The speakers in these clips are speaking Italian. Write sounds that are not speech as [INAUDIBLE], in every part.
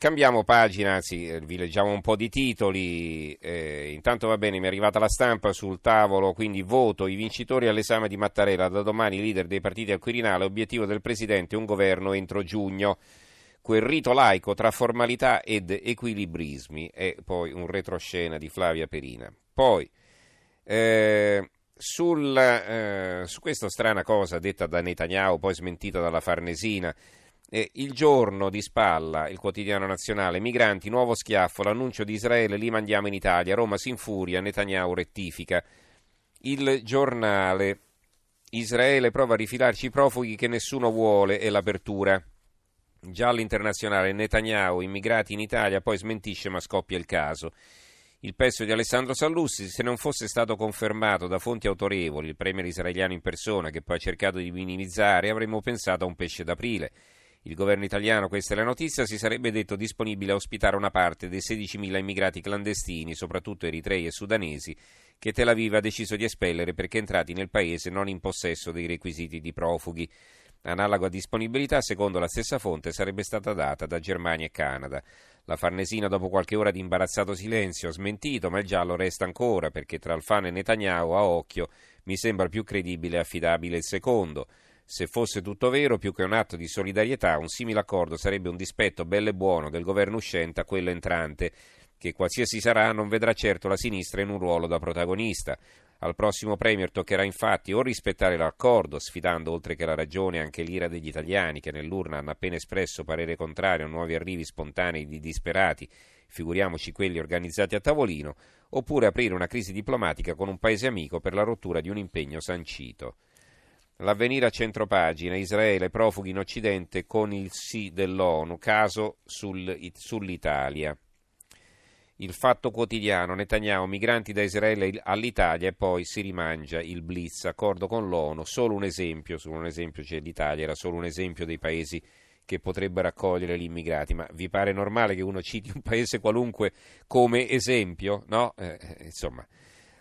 Cambiamo pagina, anzi eh, vi leggiamo un po' di titoli, eh, intanto va bene, mi è arrivata la stampa sul tavolo, quindi voto. I vincitori all'esame di Mattarella, da domani leader dei partiti al Quirinale, obiettivo del Presidente un governo entro giugno, quel rito laico tra formalità ed equilibrismi e poi un retroscena di Flavia Perina. Poi, eh, sul, eh, su questa strana cosa detta da Netanyahu, poi smentita dalla Farnesina, eh, il giorno di spalla, il quotidiano nazionale, migranti, nuovo schiaffo, l'annuncio di Israele, li mandiamo in Italia, Roma si infuria, Netanyahu rettifica. Il giornale, Israele prova a rifilarci i profughi che nessuno vuole e l'apertura. Giallo internazionale, Netanyahu, immigrati in Italia, poi smentisce ma scoppia il caso. Il pezzo di Alessandro Sallussi, se non fosse stato confermato da fonti autorevoli, il premier israeliano in persona, che poi ha cercato di minimizzare, avremmo pensato a un pesce d'aprile. Il governo italiano, questa è la notizia, si sarebbe detto disponibile a ospitare una parte dei 16.000 immigrati clandestini, soprattutto eritrei e sudanesi, che Tel Aviv ha deciso di espellere perché entrati nel paese non in possesso dei requisiti di profughi. Analoga disponibilità, secondo la stessa fonte, sarebbe stata data da Germania e Canada. La Farnesina, dopo qualche ora di imbarazzato silenzio, ha smentito, ma il giallo resta ancora perché tra Alfano e Netanyahu, a occhio, mi sembra più credibile e affidabile il secondo. Se fosse tutto vero, più che un atto di solidarietà, un simile accordo sarebbe un dispetto bello e buono del governo uscente a quello entrante, che qualsiasi sarà non vedrà certo la sinistra in un ruolo da protagonista. Al prossimo Premier toccherà infatti o rispettare l'accordo, sfidando oltre che la ragione anche l'ira degli italiani che nell'urna hanno appena espresso parere contrario a nuovi arrivi spontanei di disperati, figuriamoci quelli organizzati a tavolino, oppure aprire una crisi diplomatica con un paese amico per la rottura di un impegno sancito. L'avvenire a centropagina, Israele profughi in Occidente con il sì dell'ONU, caso sul, sull'Italia. Il fatto quotidiano, Netanyahu, migranti da Israele all'Italia e poi si rimangia il blitz, accordo con l'ONU, solo un esempio, solo un esempio c'è l'Italia, era solo un esempio dei paesi che potrebbero accogliere gli immigrati, ma vi pare normale che uno citi un paese qualunque come esempio? No? Eh, eh insomma.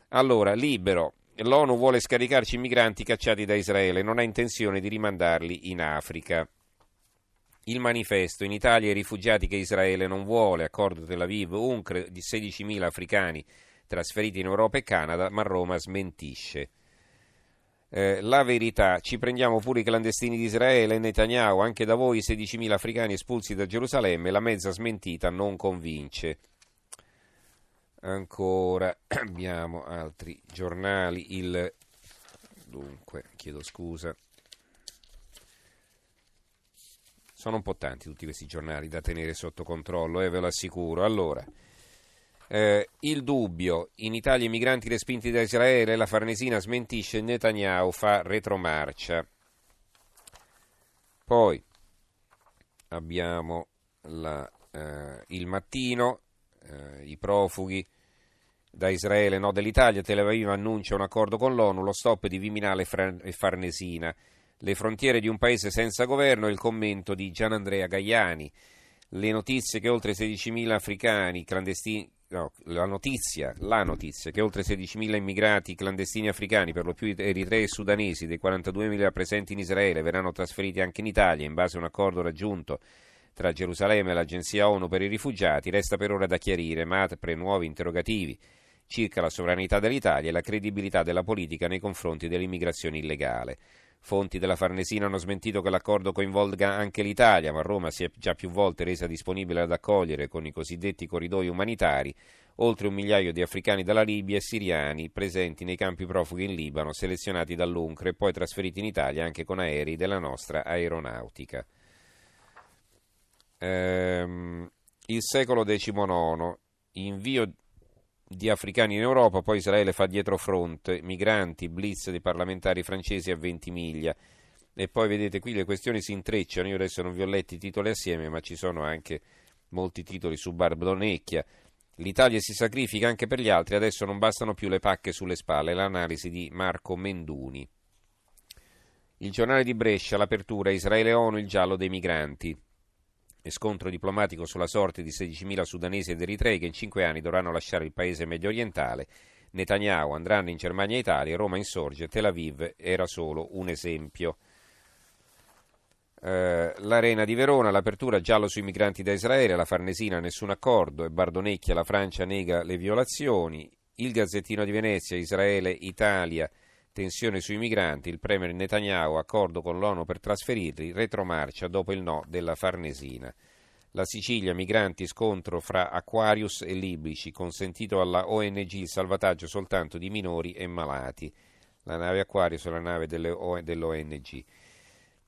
Allora, libero, L'ONU vuole scaricarci i migranti cacciati da Israele, non ha intenzione di rimandarli in Africa. Il manifesto in Italia i rifugiati che Israele non vuole, accordo Tel Aviv, UNCR di 16.000 africani trasferiti in Europa e Canada, ma Roma smentisce. Eh, la verità, ci prendiamo pure i clandestini di Israele, Netanyahu, anche da voi 16.000 africani espulsi da Gerusalemme, la mezza smentita non convince. Ancora [CLEARS THROAT] abbiamo altri giornali. Il dunque, chiedo scusa. Sono un po' tanti tutti questi giornali da tenere sotto controllo, eh, ve lo assicuro. Allora, eh, il dubbio, in Italia i migranti respinti da Israele, la Farnesina smentisce, Netanyahu fa retromarcia. Poi abbiamo la, eh, il mattino, eh, i profughi da Israele, no dell'Italia, Tel Aviv annuncia un accordo con l'ONU, lo stop di Viminale e Farnesina, le frontiere di un paese senza governo e il commento di Gianandrea Gaiani, le notizie che oltre 16.000 africani clandestini No, la notizia, la notizia che oltre 16.000 immigrati clandestini africani, per lo più eritrei e sudanesi, dei 42.000 presenti in Israele, verranno trasferiti anche in Italia in base a un accordo raggiunto tra Gerusalemme e l'Agenzia ONU per i rifugiati, resta per ora da chiarire, ma apre nuovi interrogativi circa la sovranità dell'Italia e la credibilità della politica nei confronti dell'immigrazione illegale. Fonti della Farnesina hanno smentito che l'accordo coinvolga anche l'Italia, ma Roma si è già più volte resa disponibile ad accogliere con i cosiddetti corridoi umanitari oltre un migliaio di africani dalla Libia e siriani presenti nei campi profughi in Libano, selezionati dall'UNCRE e poi trasferiti in Italia anche con aerei della nostra aeronautica. Ehm, il secolo XIX, invio di africani in Europa, poi Israele fa dietro fronte, migranti, blitz dei parlamentari francesi a 20 miglia. E poi vedete qui le questioni si intrecciano, io adesso non vi ho letti i titoli assieme, ma ci sono anche molti titoli su Barbonecchia. L'Italia si sacrifica anche per gli altri, adesso non bastano più le pacche sulle spalle, l'analisi di Marco Menduni. Il giornale di Brescia, l'apertura, Israele-ONU, il giallo dei migranti e scontro diplomatico sulla sorte di 16.000 sudanesi ed eritrei che in cinque anni dovranno lasciare il paese medio orientale. Netanyahu andranno in Germania e Italia, Roma insorge, Tel Aviv era solo un esempio. Eh, L'Arena di Verona, l'apertura giallo sui migranti da Israele, la Farnesina nessun accordo e Bardonecchia la Francia nega le violazioni. Il Gazzettino di Venezia, Israele, Italia, tensione sui migranti, il Premier Netanyahu accordo con l'ONU per trasferirli, retromarcia dopo il no della Farnesina. La Sicilia, migranti, scontro fra Aquarius e libici, consentito alla ONG il salvataggio soltanto di minori e malati. La nave Aquarius è la nave dell'ONG.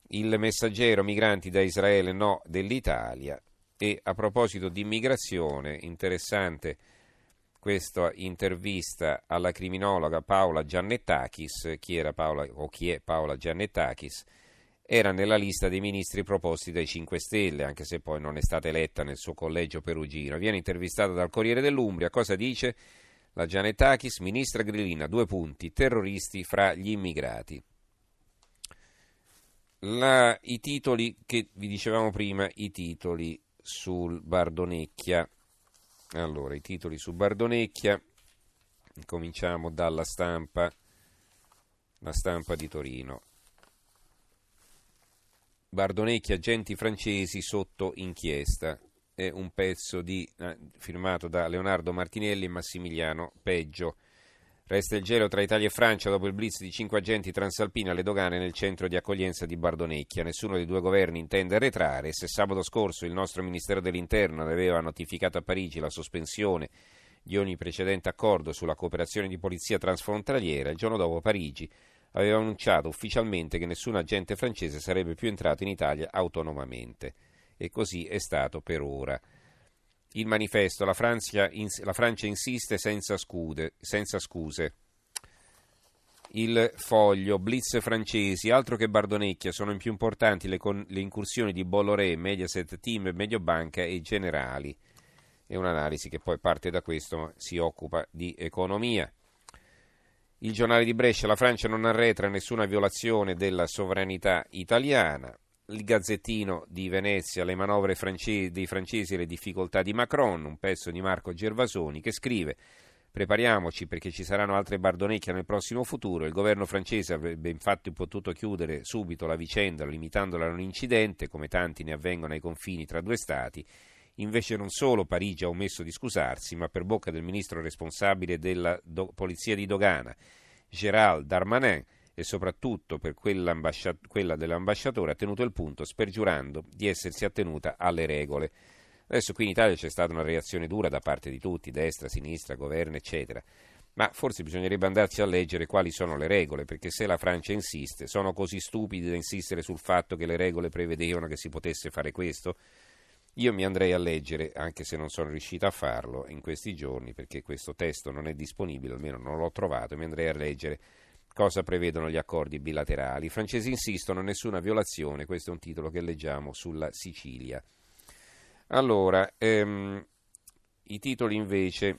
Il messaggero, migranti da Israele, no dell'Italia. E a proposito di immigrazione, interessante questa intervista alla criminologa Paola Giannettakis, chi era Paola, o chi è Paola Giannettakis, era nella lista dei ministri proposti dai 5 Stelle, anche se poi non è stata eletta nel suo collegio perugino. Viene intervistata dal Corriere dell'Umbria. Cosa dice? La Gianetakis, ministra Grillina, due punti, terroristi fra gli immigrati. La, I titoli che vi dicevamo prima, i titoli sul Bardonecchia. Allora, i titoli su Bardonecchia, cominciamo dalla stampa, la stampa di Torino. Bardonecchi, agenti francesi sotto inchiesta. È un pezzo di, eh, firmato da Leonardo Martinelli e Massimiliano Peggio. Resta il gelo tra Italia e Francia dopo il blitz di cinque agenti transalpini alle dogane nel centro di accoglienza di Bardonecchia. Nessuno dei due governi intende arretrare. Se sabato scorso il nostro Ministero dell'Interno aveva notificato a Parigi la sospensione di ogni precedente accordo sulla cooperazione di polizia transfrontaliera, il giorno dopo Parigi aveva annunciato ufficialmente che nessun agente francese sarebbe più entrato in Italia autonomamente. E così è stato per ora. Il manifesto, la Francia, la Francia insiste senza, scude, senza scuse. Il foglio, blitz francesi, altro che Bardonecchia, sono in più importanti le, con, le incursioni di Bolloré, Mediaset Team, Mediobanca e Generali. È un'analisi che poi parte da questo, ma si occupa di economia. Il giornale di Brescia, la Francia non arretra nessuna violazione della sovranità italiana. Il Gazzettino di Venezia, le manovre francesi, dei francesi e le difficoltà di Macron, un pezzo di Marco Gervasoni che scrive Prepariamoci perché ci saranno altre bardonecchie nel prossimo futuro. Il governo francese avrebbe infatti potuto chiudere subito la vicenda limitandola a un incidente, come tanti ne avvengono ai confini tra due stati. Invece non solo Parigi ha omesso di scusarsi, ma per bocca del ministro responsabile della do- Polizia di Dogana, Gérald Darmanin, e soprattutto per quella dell'ambasciatore ha tenuto il punto spergiurando di essersi attenuta alle regole. Adesso qui in Italia c'è stata una reazione dura da parte di tutti, destra, sinistra, governo, eccetera. Ma forse bisognerebbe andarci a leggere quali sono le regole, perché se la Francia insiste, sono così stupidi da insistere sul fatto che le regole prevedevano che si potesse fare questo? Io mi andrei a leggere, anche se non sono riuscito a farlo in questi giorni, perché questo testo non è disponibile, almeno non l'ho trovato, mi andrei a leggere cosa prevedono gli accordi bilaterali. I francesi insistono, nessuna violazione, questo è un titolo che leggiamo sulla Sicilia. Allora, ehm, i titoli invece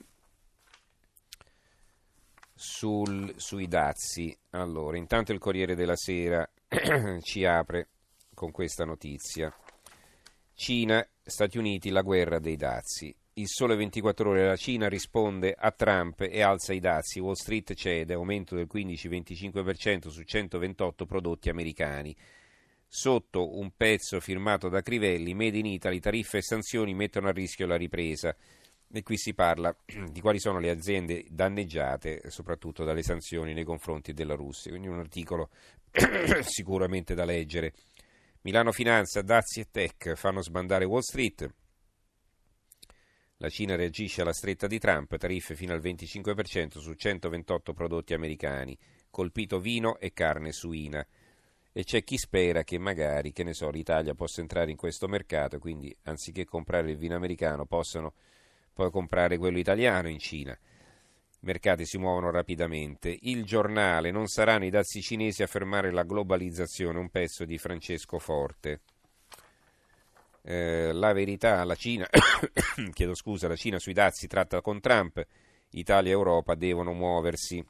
sul, sui dazi. Allora, intanto il Corriere della Sera [CLEARS THROAT] ci apre con questa notizia. Cina, Stati Uniti, la guerra dei dazi. Il sole 24 ore, la Cina risponde a Trump e alza i dazi. Wall Street cede, aumento del 15-25% su 128 prodotti americani. Sotto un pezzo firmato da Crivelli, Made in Italy, tariffe e sanzioni mettono a rischio la ripresa. E qui si parla [CLEARS THROAT] di quali sono le aziende danneggiate, soprattutto dalle sanzioni nei confronti della Russia. Quindi un articolo [CLEARS THROAT] sicuramente da leggere. Milano Finanza, Dazi e Tech fanno sbandare Wall Street. La Cina reagisce alla stretta di Trump, tariffe fino al 25% su 128 prodotti americani, colpito vino e carne suina. E c'è chi spera che magari, che ne so, l'Italia possa entrare in questo mercato, quindi anziché comprare il vino americano possano poi comprare quello italiano in Cina mercati si muovono rapidamente. Il giornale non saranno i dazi cinesi a fermare la globalizzazione, un pezzo di Francesco Forte. Eh, la verità, la Cina, [COUGHS] chiedo scusa, la Cina sui dazi tratta con Trump, Italia e Europa devono muoversi.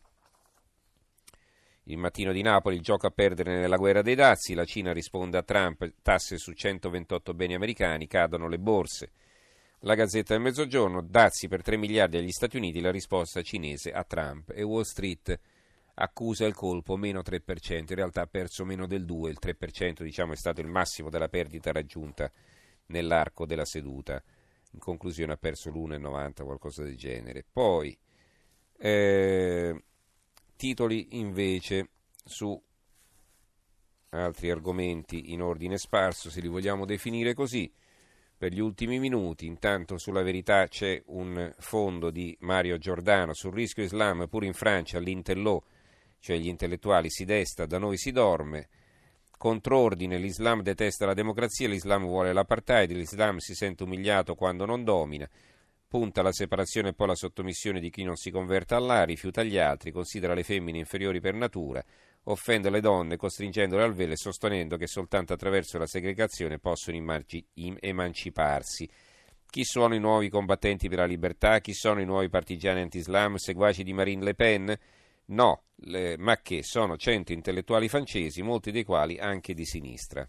Il mattino di Napoli, il gioco a perdere nella guerra dei dazi, la Cina risponde a Trump, tasse su 128 beni americani, cadono le borse. La Gazzetta del Mezzogiorno, dazi per 3 miliardi agli Stati Uniti, la risposta cinese a Trump e Wall Street accusa il colpo meno 3%, in realtà ha perso meno del 2%, il 3% diciamo, è stato il massimo della perdita raggiunta nell'arco della seduta, in conclusione ha perso l'1,90, qualcosa del genere. Poi, eh, titoli invece su altri argomenti in ordine sparso, se li vogliamo definire così per gli ultimi minuti. Intanto sulla verità c'è un fondo di Mario Giordano sul rischio Islam, pure in Francia l'Intello, cioè gli intellettuali, si desta, da noi si dorme. Contrordine, l'Islam detesta la democrazia, l'Islam vuole l'apartheid, l'Islam si sente umiliato quando non domina, punta la separazione e poi la sottomissione di chi non si converte all'A, rifiuta gli altri, considera le femmine inferiori per natura, offende le donne costringendole al velo e sostenendo che soltanto attraverso la segregazione possono emanciparsi. Chi sono i nuovi combattenti per la libertà? Chi sono i nuovi partigiani anti-Islam, seguaci di Marine Le Pen? No, le, ma che sono cento intellettuali francesi, molti dei quali anche di sinistra.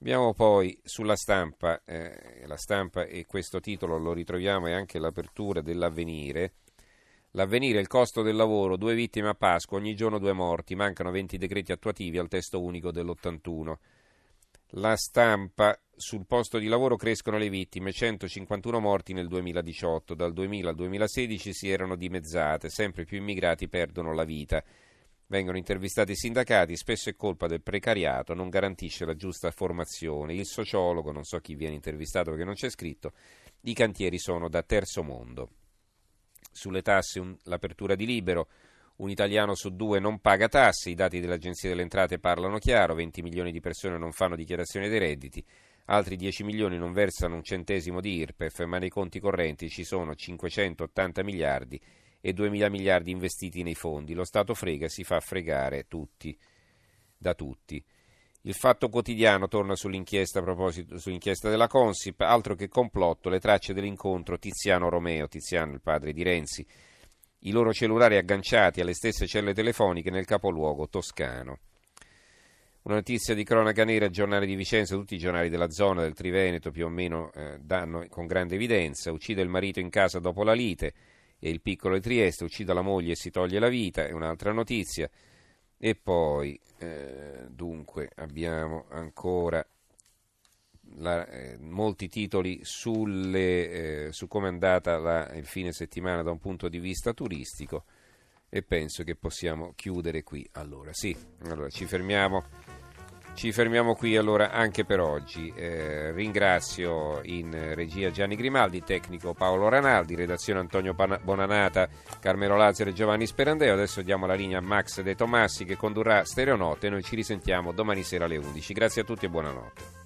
Abbiamo poi sulla stampa, eh, la stampa e questo titolo lo ritroviamo e anche l'apertura dell'avvenire, L'avvenire, il costo del lavoro, due vittime a Pasqua, ogni giorno due morti, mancano 20 decreti attuativi al testo unico dell'81. La stampa, sul posto di lavoro crescono le vittime, 151 morti nel 2018, dal 2000 al 2016 si erano dimezzate, sempre più immigrati perdono la vita. Vengono intervistati i sindacati, spesso è colpa del precariato, non garantisce la giusta formazione. Il sociologo, non so chi viene intervistato perché non c'è scritto, i cantieri sono da terzo mondo. Sulle tasse un, l'apertura di libero. Un italiano su due non paga tasse, i dati dell'Agenzia delle Entrate parlano chiaro, 20 milioni di persone non fanno dichiarazione dei redditi, altri 10 milioni non versano un centesimo di IRPEF, ma nei conti correnti ci sono 580 miliardi e 2.000 miliardi investiti nei fondi. Lo Stato frega, si fa fregare tutti, da tutti. Il fatto quotidiano torna sull'inchiesta sull'inchiesta della Consip, altro che complotto, le tracce dell'incontro Tiziano-Romeo, Tiziano il padre di Renzi, i loro cellulari agganciati alle stesse celle telefoniche nel capoluogo toscano. Una notizia di cronaca nera, giornale di Vicenza, tutti i giornali della zona del Triveneto più o meno eh, danno con grande evidenza, uccide il marito in casa dopo la lite e il piccolo di Trieste uccide la moglie e si toglie la vita, è un'altra notizia. E poi, eh, dunque, abbiamo ancora la, eh, molti titoli sulle, eh, su come è andata la, il fine settimana da un punto di vista turistico e penso che possiamo chiudere qui. Allora, sì, allora ci fermiamo ci fermiamo qui allora anche per oggi. Eh, ringrazio in regia Gianni Grimaldi, tecnico Paolo Ranaldi, redazione Antonio Bonanata, Carmelo Lazzaro e Giovanni Sperandeo. Adesso diamo la linea a Max De Tomassi che condurrà Stereonotte. Noi ci risentiamo domani sera alle 11. Grazie a tutti e buonanotte.